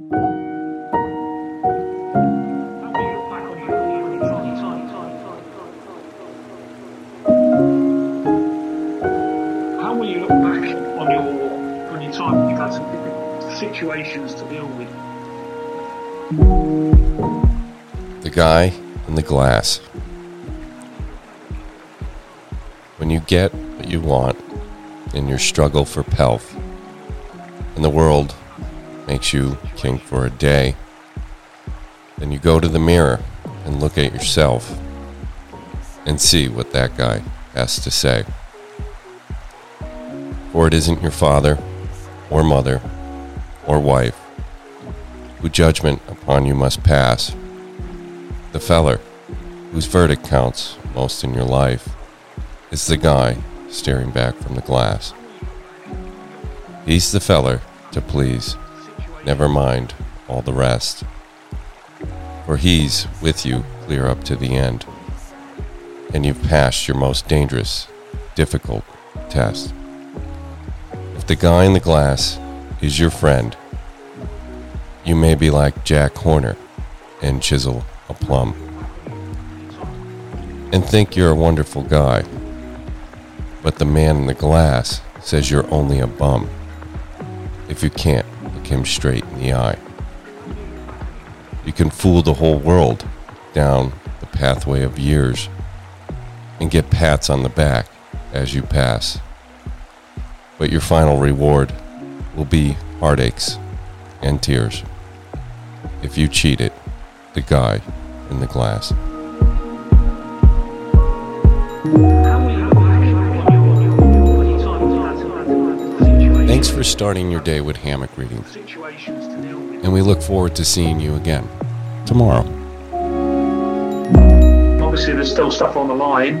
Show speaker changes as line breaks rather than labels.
How will you look back on your on your time? You've had some different situations to deal with.
The guy in the glass. When you get what you want in your struggle for pelf, and the world makes you king for a day, then you go to the mirror and look at yourself and see what that guy has to say. For it isn't your father or mother or wife who judgment upon you must pass. The feller whose verdict counts most in your life is the guy staring back from the glass. He's the feller to please, never mind all the rest. For he's with you clear up to the end, and you've passed your most dangerous, difficult test. If the guy in the glass is your friend, you may be like Jack Horner and chisel a plum. And think you're a wonderful guy. But the man in the glass says you're only a bum if you can't look him straight in the eye. You can fool the whole world down the pathway of years and get pats on the back as you pass. But your final reward will be heartaches and tears if you cheat it, the guy in the glass. Thanks for starting your day with hammock reading, and we look forward to seeing you again tomorrow.
Obviously, there's still stuff on the line.